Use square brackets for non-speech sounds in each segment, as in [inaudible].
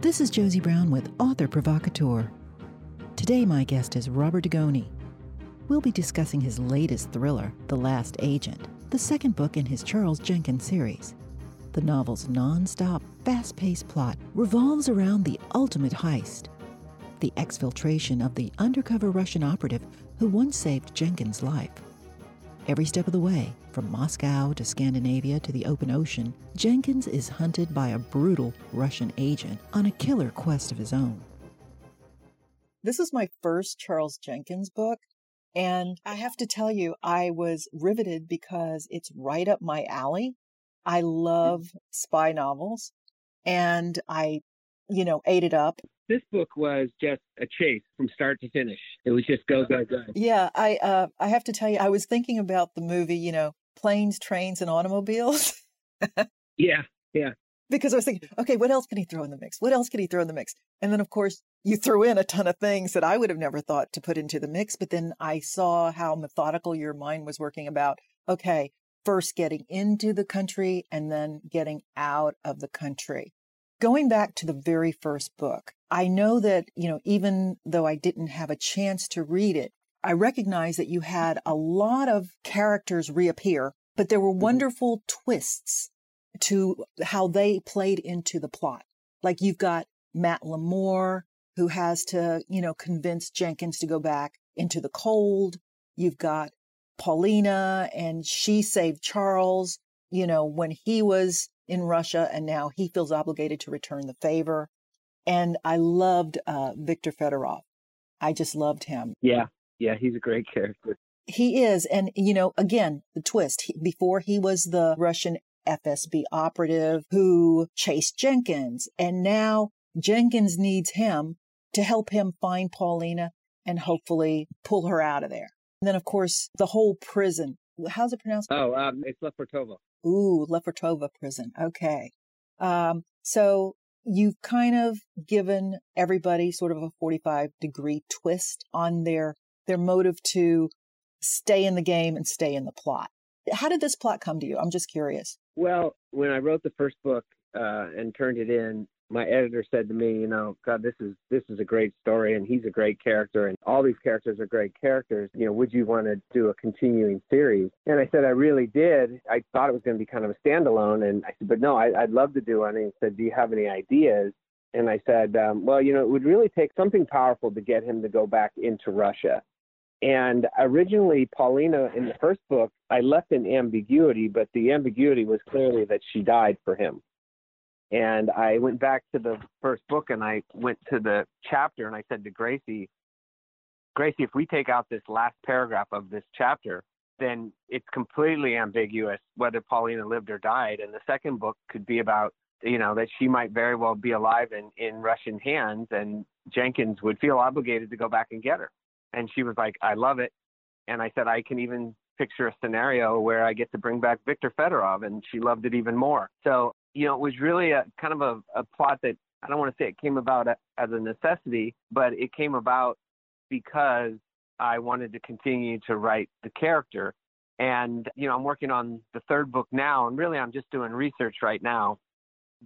This is Josie Brown with Author Provocateur. Today, my guest is Robert Dugoni. We'll be discussing his latest thriller, The Last Agent, the second book in his Charles Jenkins series. The novel's non stop, fast paced plot revolves around the ultimate heist the exfiltration of the undercover Russian operative who once saved Jenkins' life. Every step of the way, from Moscow to Scandinavia to the open ocean, Jenkins is hunted by a brutal Russian agent on a killer quest of his own. This is my first Charles Jenkins book, and I have to tell you, I was riveted because it's right up my alley. I love spy novels, and I, you know, ate it up this book was just a chase from start to finish. It was just go go go. Yeah, I uh, I have to tell you, I was thinking about the movie, you know, planes, trains, and automobiles. [laughs] yeah, yeah. Because I was thinking, okay, what else can he throw in the mix? What else can he throw in the mix? And then, of course, you threw in a ton of things that I would have never thought to put into the mix. But then I saw how methodical your mind was working about, okay, first getting into the country and then getting out of the country. Going back to the very first book, I know that, you know, even though I didn't have a chance to read it, I recognize that you had a lot of characters reappear, but there were mm-hmm. wonderful twists to how they played into the plot. Like you've got Matt Lemore, who has to, you know, convince Jenkins to go back into the cold. You've got Paulina and she saved Charles, you know, when he was in Russia and now he feels obligated to return the favor. And I loved uh, Viktor Fedorov. I just loved him. Yeah. Yeah. He's a great character. He is. And, you know, again, the twist he, before he was the Russian FSB operative who chased Jenkins. And now Jenkins needs him to help him find Paulina and hopefully pull her out of there. And then, of course, the whole prison. How's it pronounced? Oh, um, it's Lefortovo. Ooh, Lefortovo prison. Okay. Um, so you've kind of given everybody sort of a 45 degree twist on their their motive to stay in the game and stay in the plot. How did this plot come to you? I'm just curious. Well, when I wrote the first book uh, and turned it in, my editor said to me, you know, God, this is this is a great story, and he's a great character, and all these characters are great characters. You know, would you want to do a continuing series? And I said, I really did. I thought it was going to be kind of a standalone, and I said, but no, I, would love to do one. And he said, Do you have any ideas? And I said, um, well, you know, it would really take something powerful to get him to go back into Russia. And originally, Paulina, in the first book, I left an ambiguity, but the ambiguity was clearly that she died for him. And I went back to the first book and I went to the chapter and I said to Gracie, Gracie, if we take out this last paragraph of this chapter, then it's completely ambiguous whether Paulina lived or died. And the second book could be about, you know, that she might very well be alive in, in Russian hands and Jenkins would feel obligated to go back and get her. And she was like, I love it. And I said, I can even picture a scenario where I get to bring back Victor Fedorov. And she loved it even more. So you know, it was really a kind of a, a plot that I don't want to say it came about as a necessity, but it came about because I wanted to continue to write the character. And, you know, I'm working on the third book now, and really I'm just doing research right now.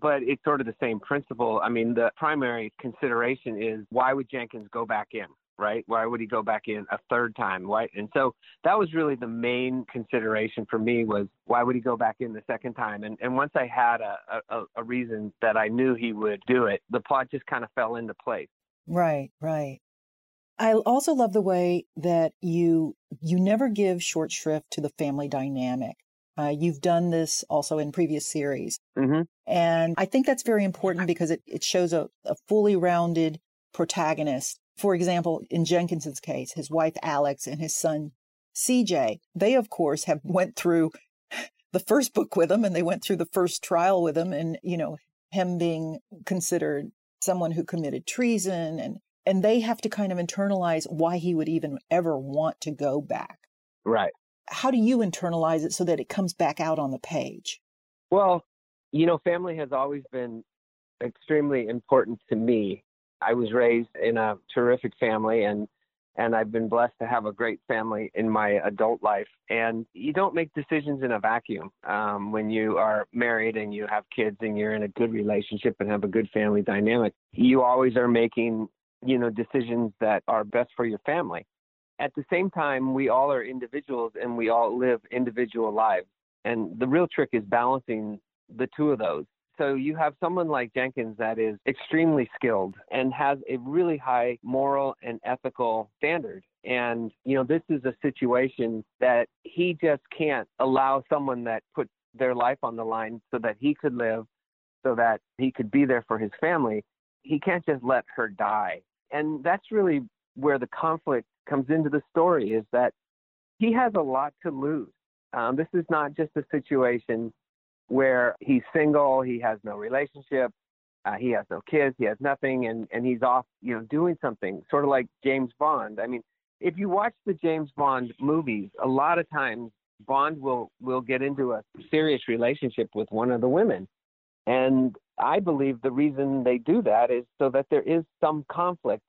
But it's sort of the same principle. I mean, the primary consideration is why would Jenkins go back in? Right? Why would he go back in a third time? Why? And so that was really the main consideration for me was why would he go back in the second time? And and once I had a a, a reason that I knew he would do it, the plot just kind of fell into place. Right, right. I also love the way that you you never give short shrift to the family dynamic. Uh, you've done this also in previous series. Mm-hmm. And I think that's very important [laughs] because it, it shows a, a fully rounded protagonist for example, in Jenkinson's case, his wife Alex and his son CJ, they of course have [laughs] went through the first book with him and they went through the first trial with him and you know him being considered someone who committed treason and and they have to kind of internalize why he would even ever want to go back. Right. How do you internalize it so that it comes back out on the page? Well, you know, family has always been extremely important to me. I was raised in a terrific family and and I've been blessed to have a great family in my adult life. And you don't make decisions in a vacuum. Um, when you are married and you have kids and you're in a good relationship and have a good family dynamic, you always are making, you know, decisions that are best for your family. At the same time, we all are individuals and we all live individual lives. And the real trick is balancing the two of those. So you have someone like Jenkins that is extremely skilled and has a really high moral and ethical standard. And, you know, this is a situation that he just can't allow someone that put their life on the line so that he could live, so that he could be there for his family. He can't just let her die. And that's really where the conflict comes into the story is that he has a lot to lose. Um, this is not just a situation where he's single, he has no relationship, uh, he has no kids, he has nothing, and and he's off, you know, doing something, sort of like James Bond. I mean, if you watch the James Bond movies, a lot of times Bond will will get into a serious relationship with one of the women, and I believe the reason they do that is so that there is some conflict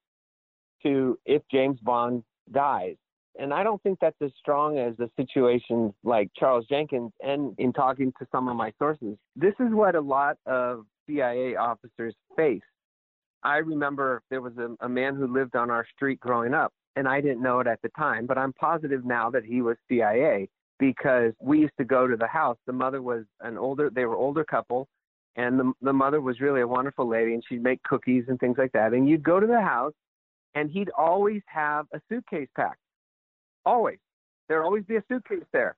to if James Bond dies and I don't think that's as strong as the situation like Charles Jenkins. And in talking to some of my sources, this is what a lot of CIA officers face. I remember there was a, a man who lived on our street growing up, and I didn't know it at the time, but I'm positive now that he was CIA because we used to go to the house. The mother was an older, they were older couple, and the, the mother was really a wonderful lady, and she'd make cookies and things like that. And you'd go to the house, and he'd always have a suitcase packed Always. There'll always be a suitcase there.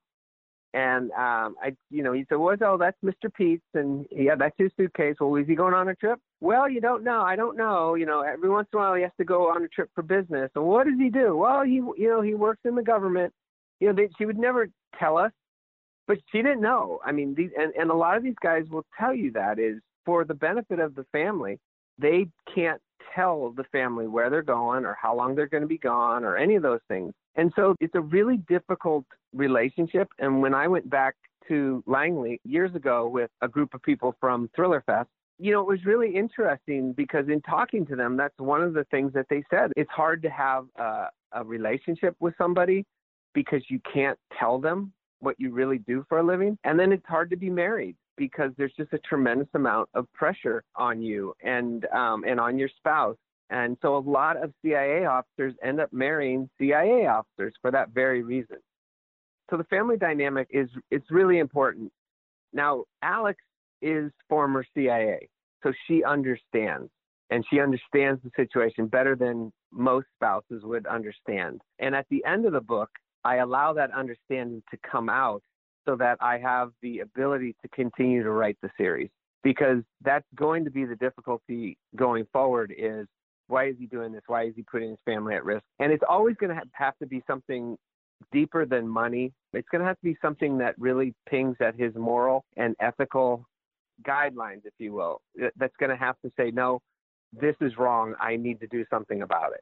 And um, I, you know, he said, "Well, oh, that's Mr. Pete's, and yeah, that's his suitcase. Well, is he going on a trip? Well, you don't know. I don't know. You know, every once in a while he has to go on a trip for business. And what does he do? Well, he, you know, he works in the government. You know, they, she would never tell us, but she didn't know. I mean, these, and and a lot of these guys will tell you that is for the benefit of the family. They can't tell the family where they're going or how long they're going to be gone or any of those things. And so it's a really difficult relationship. And when I went back to Langley years ago with a group of people from Thriller Fest, you know, it was really interesting because in talking to them, that's one of the things that they said. It's hard to have a, a relationship with somebody because you can't tell them what you really do for a living. And then it's hard to be married because there's just a tremendous amount of pressure on you and um, and on your spouse. And so a lot of CIA officers end up marrying CIA officers for that very reason. So the family dynamic is it's really important. Now Alex is former CIA, so she understands and she understands the situation better than most spouses would understand. And at the end of the book, I allow that understanding to come out so that I have the ability to continue to write the series because that's going to be the difficulty going forward is why is he doing this? Why is he putting his family at risk? And it's always going to have to be something deeper than money. It's going to have to be something that really pings at his moral and ethical guidelines, if you will. That's going to have to say, no, this is wrong. I need to do something about it.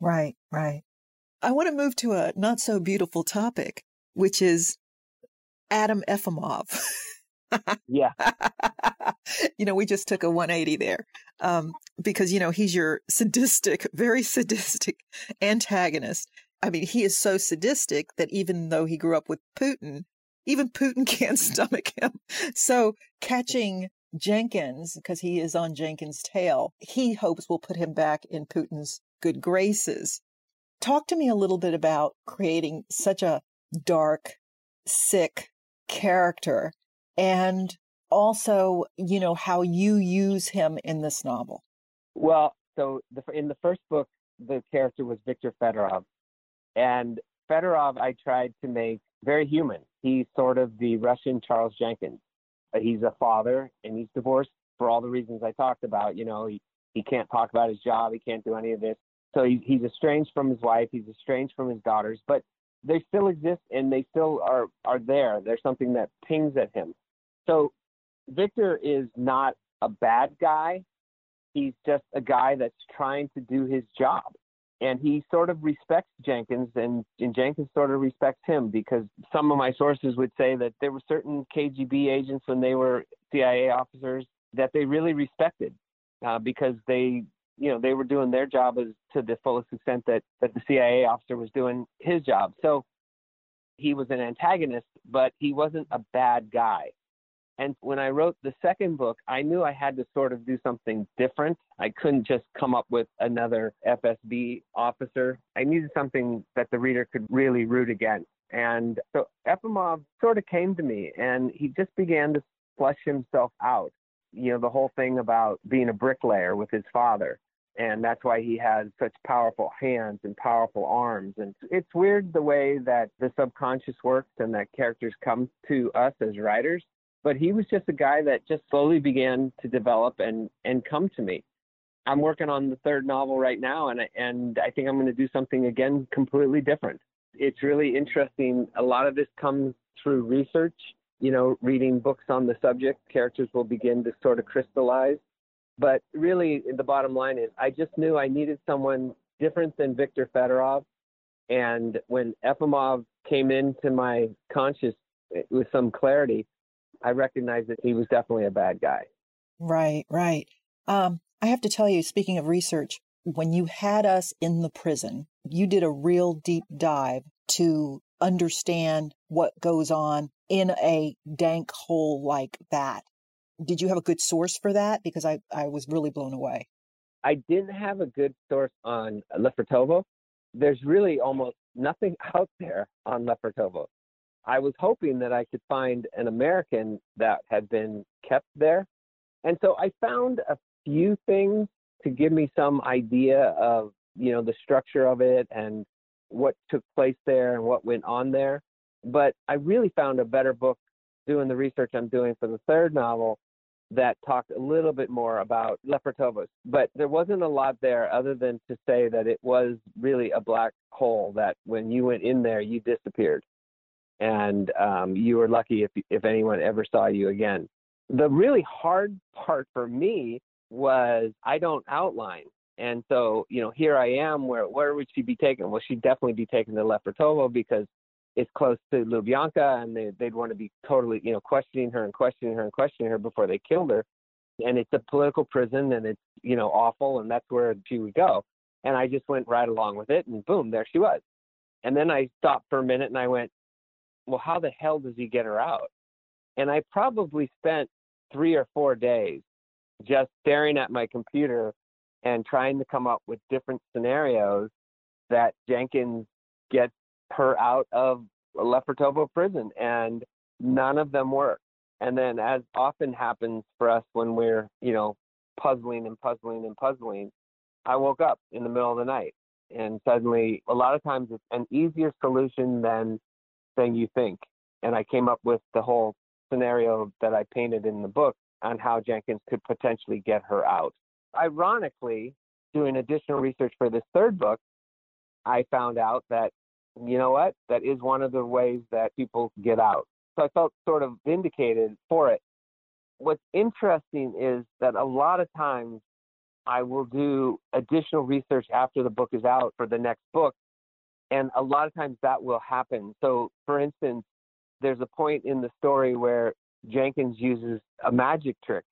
Right, right. I want to move to a not so beautiful topic, which is Adam Efimov. [laughs] yeah. [laughs] you know, we just took a 180 there um, because, you know, he's your sadistic, very sadistic antagonist. I mean, he is so sadistic that even though he grew up with Putin, even Putin [laughs] can't stomach him. So catching Jenkins, because he is on Jenkins' tail, he hopes will put him back in Putin's good graces. Talk to me a little bit about creating such a dark, sick, character and also, you know, how you use him in this novel. Well, so the, in the first book, the character was Victor Fedorov. And Fedorov, I tried to make very human. He's sort of the Russian Charles Jenkins. Uh, he's a father and he's divorced for all the reasons I talked about. You know, he, he can't talk about his job, he can't do any of this. So he, he's estranged from his wife, he's estranged from his daughters, but they still exist and they still are are there. There's something that pings at him. So Victor is not a bad guy. He's just a guy that's trying to do his job. And he sort of respects Jenkins, and, and Jenkins sort of respects him because some of my sources would say that there were certain KGB agents when they were CIA officers that they really respected uh, because they you know, they were doing their job as to the fullest extent that, that the CIA officer was doing his job. So he was an antagonist, but he wasn't a bad guy. And when I wrote the second book, I knew I had to sort of do something different. I couldn't just come up with another FSB officer. I needed something that the reader could really root against. And so Efimov sort of came to me and he just began to flesh himself out. You know, the whole thing about being a bricklayer with his father. And that's why he has such powerful hands and powerful arms. And it's weird the way that the subconscious works and that characters come to us as writers but he was just a guy that just slowly began to develop and and come to me. I'm working on the third novel right now, and and I think I'm going to do something again completely different. It's really interesting. A lot of this comes through research. You know, reading books on the subject, characters will begin to sort of crystallize. But really, the bottom line is, I just knew I needed someone different than Viktor Fedorov. And when Efimov came into my conscious with some clarity, I recognized that he was definitely a bad guy. Right, right. Um, I have to tell you, speaking of research, when you had us in the prison, you did a real deep dive to understand what goes on in a dank hole like that. Did you have a good source for that? Because I, I was really blown away. I didn't have a good source on Lefortovo. There's really almost nothing [laughs] out there on Lefortovo. I was hoping that I could find an American that had been kept there. And so I found a few things to give me some idea of, you know, the structure of it and what took place there and what went on there. But I really found a better book doing the research I'm doing for the third novel that talked a little bit more about Lefortovos. But there wasn't a lot there other than to say that it was really a black hole that when you went in there, you disappeared and um, you were lucky if if anyone ever saw you again. The really hard part for me was I don't outline, and so you know here I am. Where where would she be taken? Well, she'd definitely be taken to Lefortovo because it's close to Lubyanka, and they, they'd want to be totally you know questioning her and questioning her and questioning her before they killed her. And it's a political prison, and it's you know awful, and that's where she would go. And I just went right along with it, and boom, there she was. And then I stopped for a minute and I went, well, how the hell does he get her out? And I probably spent three or four days just staring at my computer and trying to come up with different scenarios that Jenkins gets her out of Lefortovo prison, and none of them work. And then, as often happens for us when we're, you know, puzzling and puzzling and puzzling, I woke up in the middle of the night, and suddenly, a lot of times, it's an easier solution than thing you think. And I came up with the whole scenario that I painted in the book on how Jenkins could potentially get her out. Ironically, doing additional research for this third book, I found out that, you know what, that is one of the ways that people get out. So I felt sort of vindicated for it. What's interesting is that a lot of times I will do additional research after the book is out for the next book and a lot of times that will happen. So, for instance, there's a point in the story where Jenkins uses a magic trick.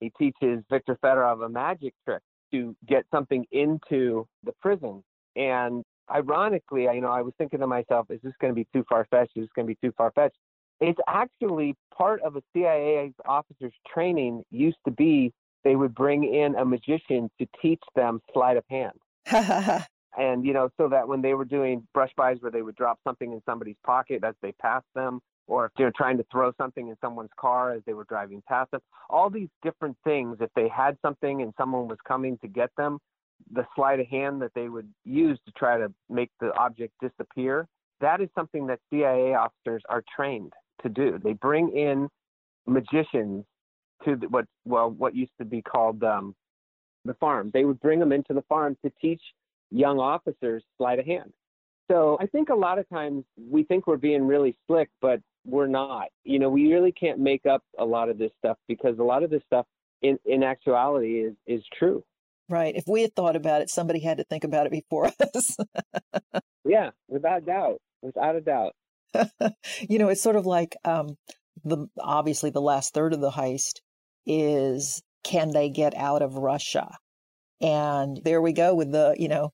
He teaches Viktor Fedorov a magic trick to get something into the prison. And ironically, you know, I was thinking to myself, is this going to be too far fetched? Is this going to be too far fetched? It's actually part of a CIA officer's training used to be they would bring in a magician to teach them sleight of hand. [laughs] and you know so that when they were doing brush bys where they would drop something in somebody's pocket as they passed them or if they're trying to throw something in someone's car as they were driving past them all these different things if they had something and someone was coming to get them the sleight of hand that they would use to try to make the object disappear that is something that cia officers are trained to do they bring in magicians to the, what well what used to be called um, the farm they would bring them into the farm to teach young officers sleight of hand. So I think a lot of times we think we're being really slick, but we're not. You know, we really can't make up a lot of this stuff because a lot of this stuff in, in actuality is, is true. Right. If we had thought about it, somebody had to think about it before [laughs] us. yeah, without doubt. Without a doubt. [laughs] you know, it's sort of like um, the obviously the last third of the heist is can they get out of Russia? And there we go with the, you know,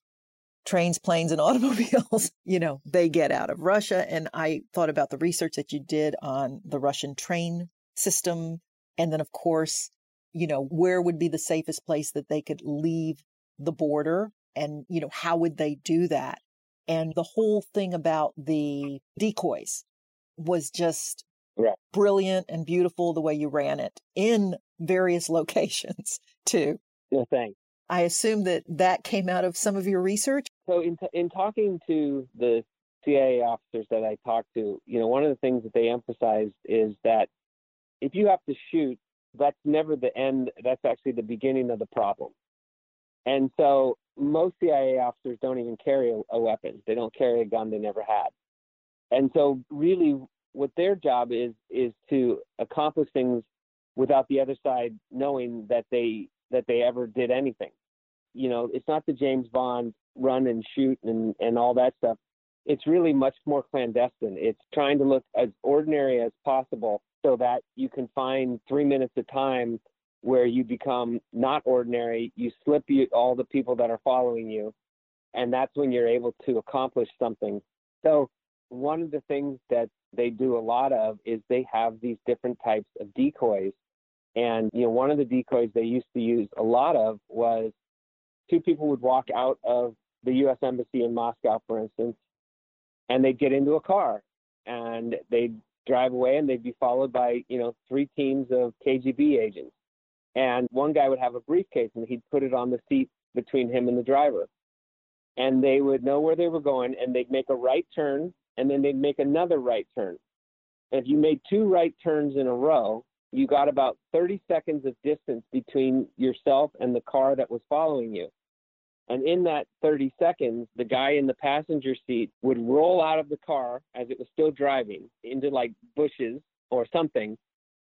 trains, planes, and [laughs] automobiles, you know, they get out of Russia. And I thought about the research that you did on the Russian train system. And then, of course, you know, where would be the safest place that they could leave the border? And, you know, how would they do that? And the whole thing about the decoys was just right. brilliant and beautiful the way you ran it in various [laughs] locations, too. No, thanks. I assume that that came out of some of your research. So, in, t- in talking to the CIA officers that I talked to, you know, one of the things that they emphasized is that if you have to shoot, that's never the end. That's actually the beginning of the problem. And so, most CIA officers don't even carry a, a weapon. They don't carry a gun they never had. And so, really, what their job is is to accomplish things without the other side knowing that they that they ever did anything you know, it's not the James Bond run and shoot and, and all that stuff. It's really much more clandestine. It's trying to look as ordinary as possible so that you can find three minutes of time where you become not ordinary. You slip you, all the people that are following you, and that's when you're able to accomplish something. So, one of the things that they do a lot of is they have these different types of decoys. And, you know, one of the decoys they used to use a lot of was two people would walk out of the U.S. Embassy in Moscow, for instance, and they'd get into a car and they'd drive away and they'd be followed by, you know, three teams of KGB agents. And one guy would have a briefcase and he'd put it on the seat between him and the driver. And they would know where they were going and they'd make a right turn and then they'd make another right turn. And if you made two right turns in a row, you got about 30 seconds of distance between yourself and the car that was following you. And in that 30 seconds, the guy in the passenger seat would roll out of the car as it was still driving into like bushes or something.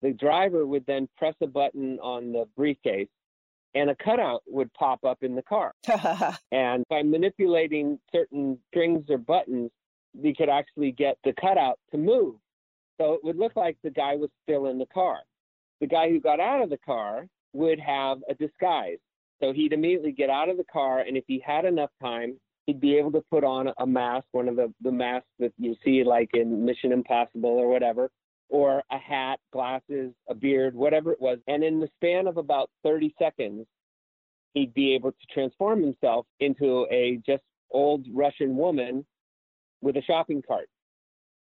The driver would then press a button on the briefcase and a cutout would pop up in the car. [laughs] and by manipulating certain strings or buttons, we could actually get the cutout to move. So it would look like the guy was still in the car. The guy who got out of the car would have a disguise. So he'd immediately get out of the car, and if he had enough time, he'd be able to put on a mask, one of the, the masks that you see like in Mission Impossible or whatever, or a hat, glasses, a beard, whatever it was. And in the span of about 30 seconds, he'd be able to transform himself into a just old Russian woman with a shopping cart.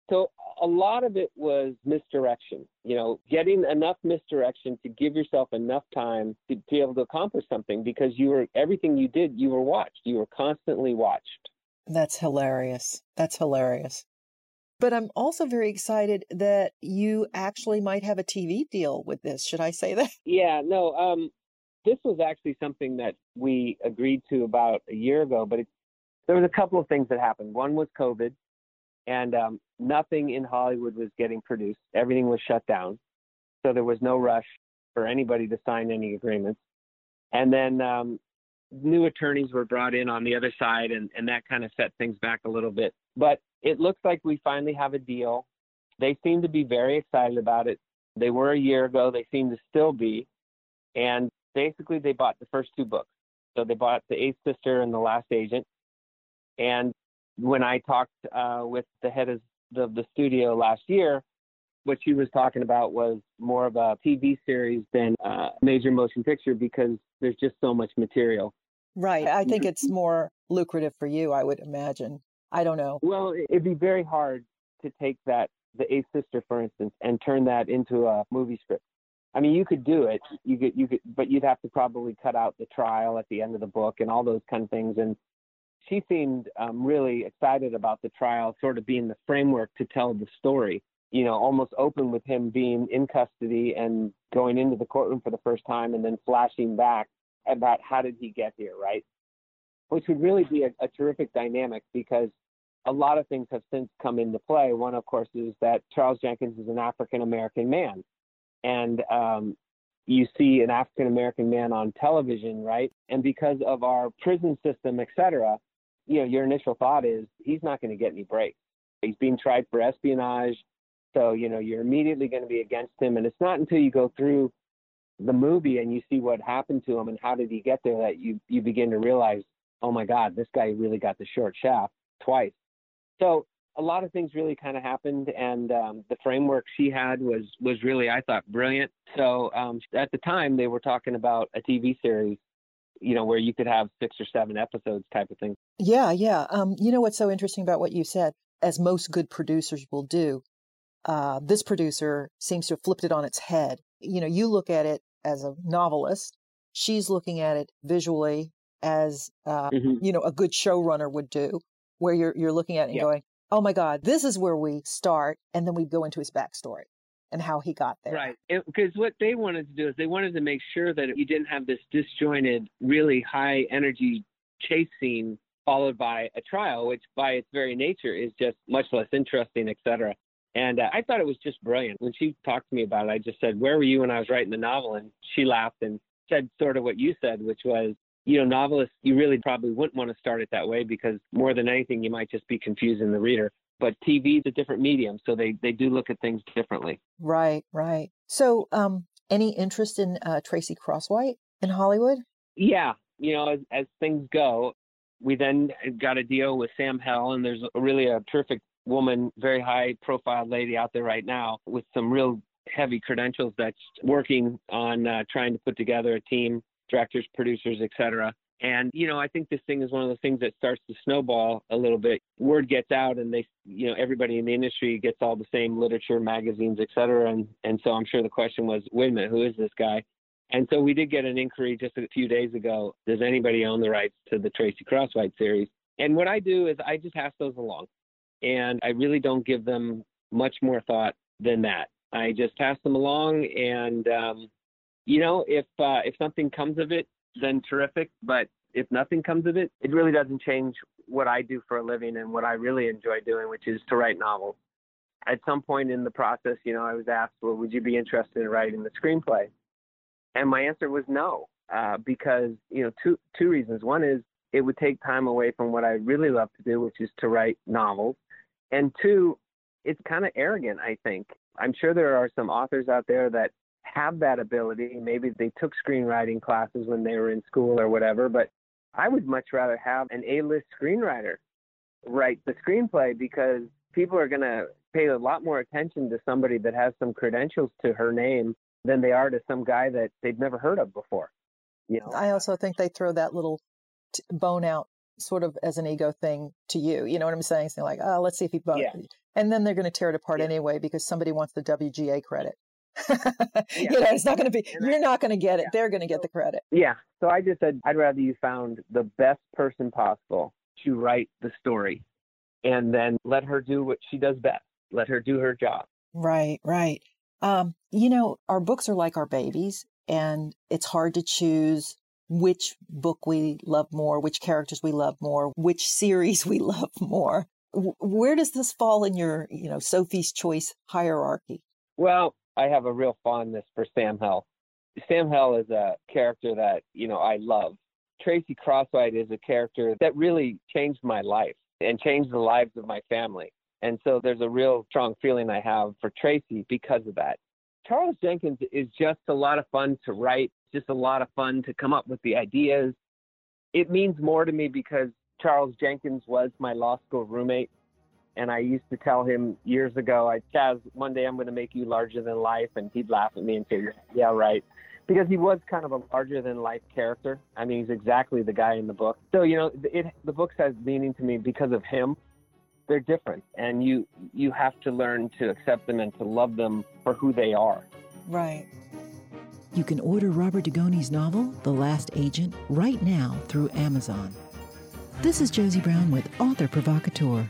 So a lot of it was misdirection, you know, getting enough misdirection to give yourself enough time to be able to accomplish something because you were everything you did, you were watched. You were constantly watched. That's hilarious. That's hilarious. But I'm also very excited that you actually might have a TV deal with this. Should I say that? [laughs] Yeah, no. Um, this was actually something that we agreed to about a year ago, but it, there was a couple of things that happened. One was COVID, and um, nothing in Hollywood was getting produced. Everything was shut down, so there was no rush for anybody to sign any agreements. And then um, new attorneys were brought in on the other side, and, and that kind of set things back a little bit. But it looks like we finally have a deal. They seem to be very excited about it. They were a year ago. They seem to still be. And basically, they bought the first two books. So they bought The Eighth Sister and The Last Agent. And when I talked uh, with the head of the, the studio last year, what she was talking about was more of a TV series than a major motion picture because there's just so much material. Right. I think it's more lucrative for you, I would imagine. I don't know. Well, it'd be very hard to take that, the Eighth Sister, for instance, and turn that into a movie script. I mean, you could do it, you could, you could, but you'd have to probably cut out the trial at the end of the book and all those kind of things. And she seemed um, really excited about the trial, sort of being the framework to tell the story. You know, almost open with him being in custody and going into the courtroom for the first time, and then flashing back about how did he get here, right? Which would really be a, a terrific dynamic because a lot of things have since come into play. One, of course, is that Charles Jenkins is an African American man, and um, you see an African American man on television, right? And because of our prison system, et cetera, you know, your initial thought is he's not going to get any breaks. He's being tried for espionage. So, you know, you're immediately going to be against him. And it's not until you go through the movie and you see what happened to him and how did he get there that you you begin to realize, oh my God, this guy really got the short shaft twice. So a lot of things really kind of happened, and um, the framework she had was was really I thought brilliant. So um, at the time they were talking about a TV series, you know, where you could have six or seven episodes type of thing. Yeah, yeah. Um, you know what's so interesting about what you said, as most good producers will do, uh, this producer seems to have flipped it on its head. You know, you look at it as a novelist, she's looking at it visually as uh, mm-hmm. you know a good showrunner would do, where you're you're looking at it and yeah. going, oh my God, this is where we start, and then we go into his backstory and how he got there. Right. Because what they wanted to do is they wanted to make sure that you didn't have this disjointed, really high energy chase scene followed by a trial, which by its very nature is just much less interesting, et cetera. And uh, I thought it was just brilliant. When she talked to me about it, I just said, Where were you when I was writing the novel? And she laughed and said sort of what you said, which was, you know, novelists, you really probably wouldn't want to start it that way because more than anything, you might just be confusing the reader. But TV is a different medium, so they, they do look at things differently. Right, right. So, um, any interest in uh, Tracy Crosswhite in Hollywood? Yeah, you know, as, as things go, we then got a deal with Sam Hell, and there's really a terrific woman, very high profile lady out there right now with some real heavy credentials that's working on uh, trying to put together a team, directors, producers, etc. And you know, I think this thing is one of those things that starts to snowball a little bit. Word gets out, and they, you know, everybody in the industry gets all the same literature, magazines, etc. And and so I'm sure the question was, wait a minute, who is this guy? And so we did get an inquiry just a few days ago. Does anybody own the rights to the Tracy Crosswhite series? And what I do is I just pass those along and I really don't give them much more thought than that. I just pass them along, and um, you know, if uh, if something comes of it, then terrific. But if nothing comes of it, it really doesn't change what I do for a living and what I really enjoy doing, which is to write novels. At some point in the process, you know, I was asked, "Well, would you be interested in writing the screenplay?" And my answer was no, uh, because you know, two two reasons. One is it would take time away from what I really love to do, which is to write novels. And two, it's kind of arrogant, I think. I'm sure there are some authors out there that have that ability. Maybe they took screenwriting classes when they were in school or whatever, but I would much rather have an A list screenwriter write the screenplay because people are going to pay a lot more attention to somebody that has some credentials to her name than they are to some guy that they've never heard of before. You know, I also think they throw that little t- bone out sort of as an ego thing to you. You know what I'm saying? Saying like, oh, let's see if he bumped. Yeah. And then they're going to tear it apart yeah. anyway because somebody wants the WGA credit. Yeah. You know, it's not going to be, you're not going to get it. They're going to get the credit. Yeah. So I just said, I'd rather you found the best person possible to write the story and then let her do what she does best. Let her do her job. Right, right. Um, you know, our books are like our babies, and it's hard to choose which book we love more, which characters we love more, which series [laughs] we love more. Where does this fall in your, you know, Sophie's Choice hierarchy? Well, I have a real fondness for Sam Hell. Sam Hell is a character that, you know, I love. Tracy Crosswhite is a character that really changed my life and changed the lives of my family. And so there's a real strong feeling I have for Tracy because of that. Charles Jenkins is just a lot of fun to write just a lot of fun to come up with the ideas. It means more to me because Charles Jenkins was my law school roommate. And I used to tell him years ago, I Chaz, one day I'm going to make you larger than life. And he'd laugh at me and say, yeah, right. Because he was kind of a larger than life character. I mean, he's exactly the guy in the book. So, you know, it, the book has meaning to me because of him. They're different. And you, you have to learn to accept them and to love them for who they are. Right. You can order Robert Dugoni's novel, The Last Agent, right now through Amazon. This is Josie Brown with Author Provocateur.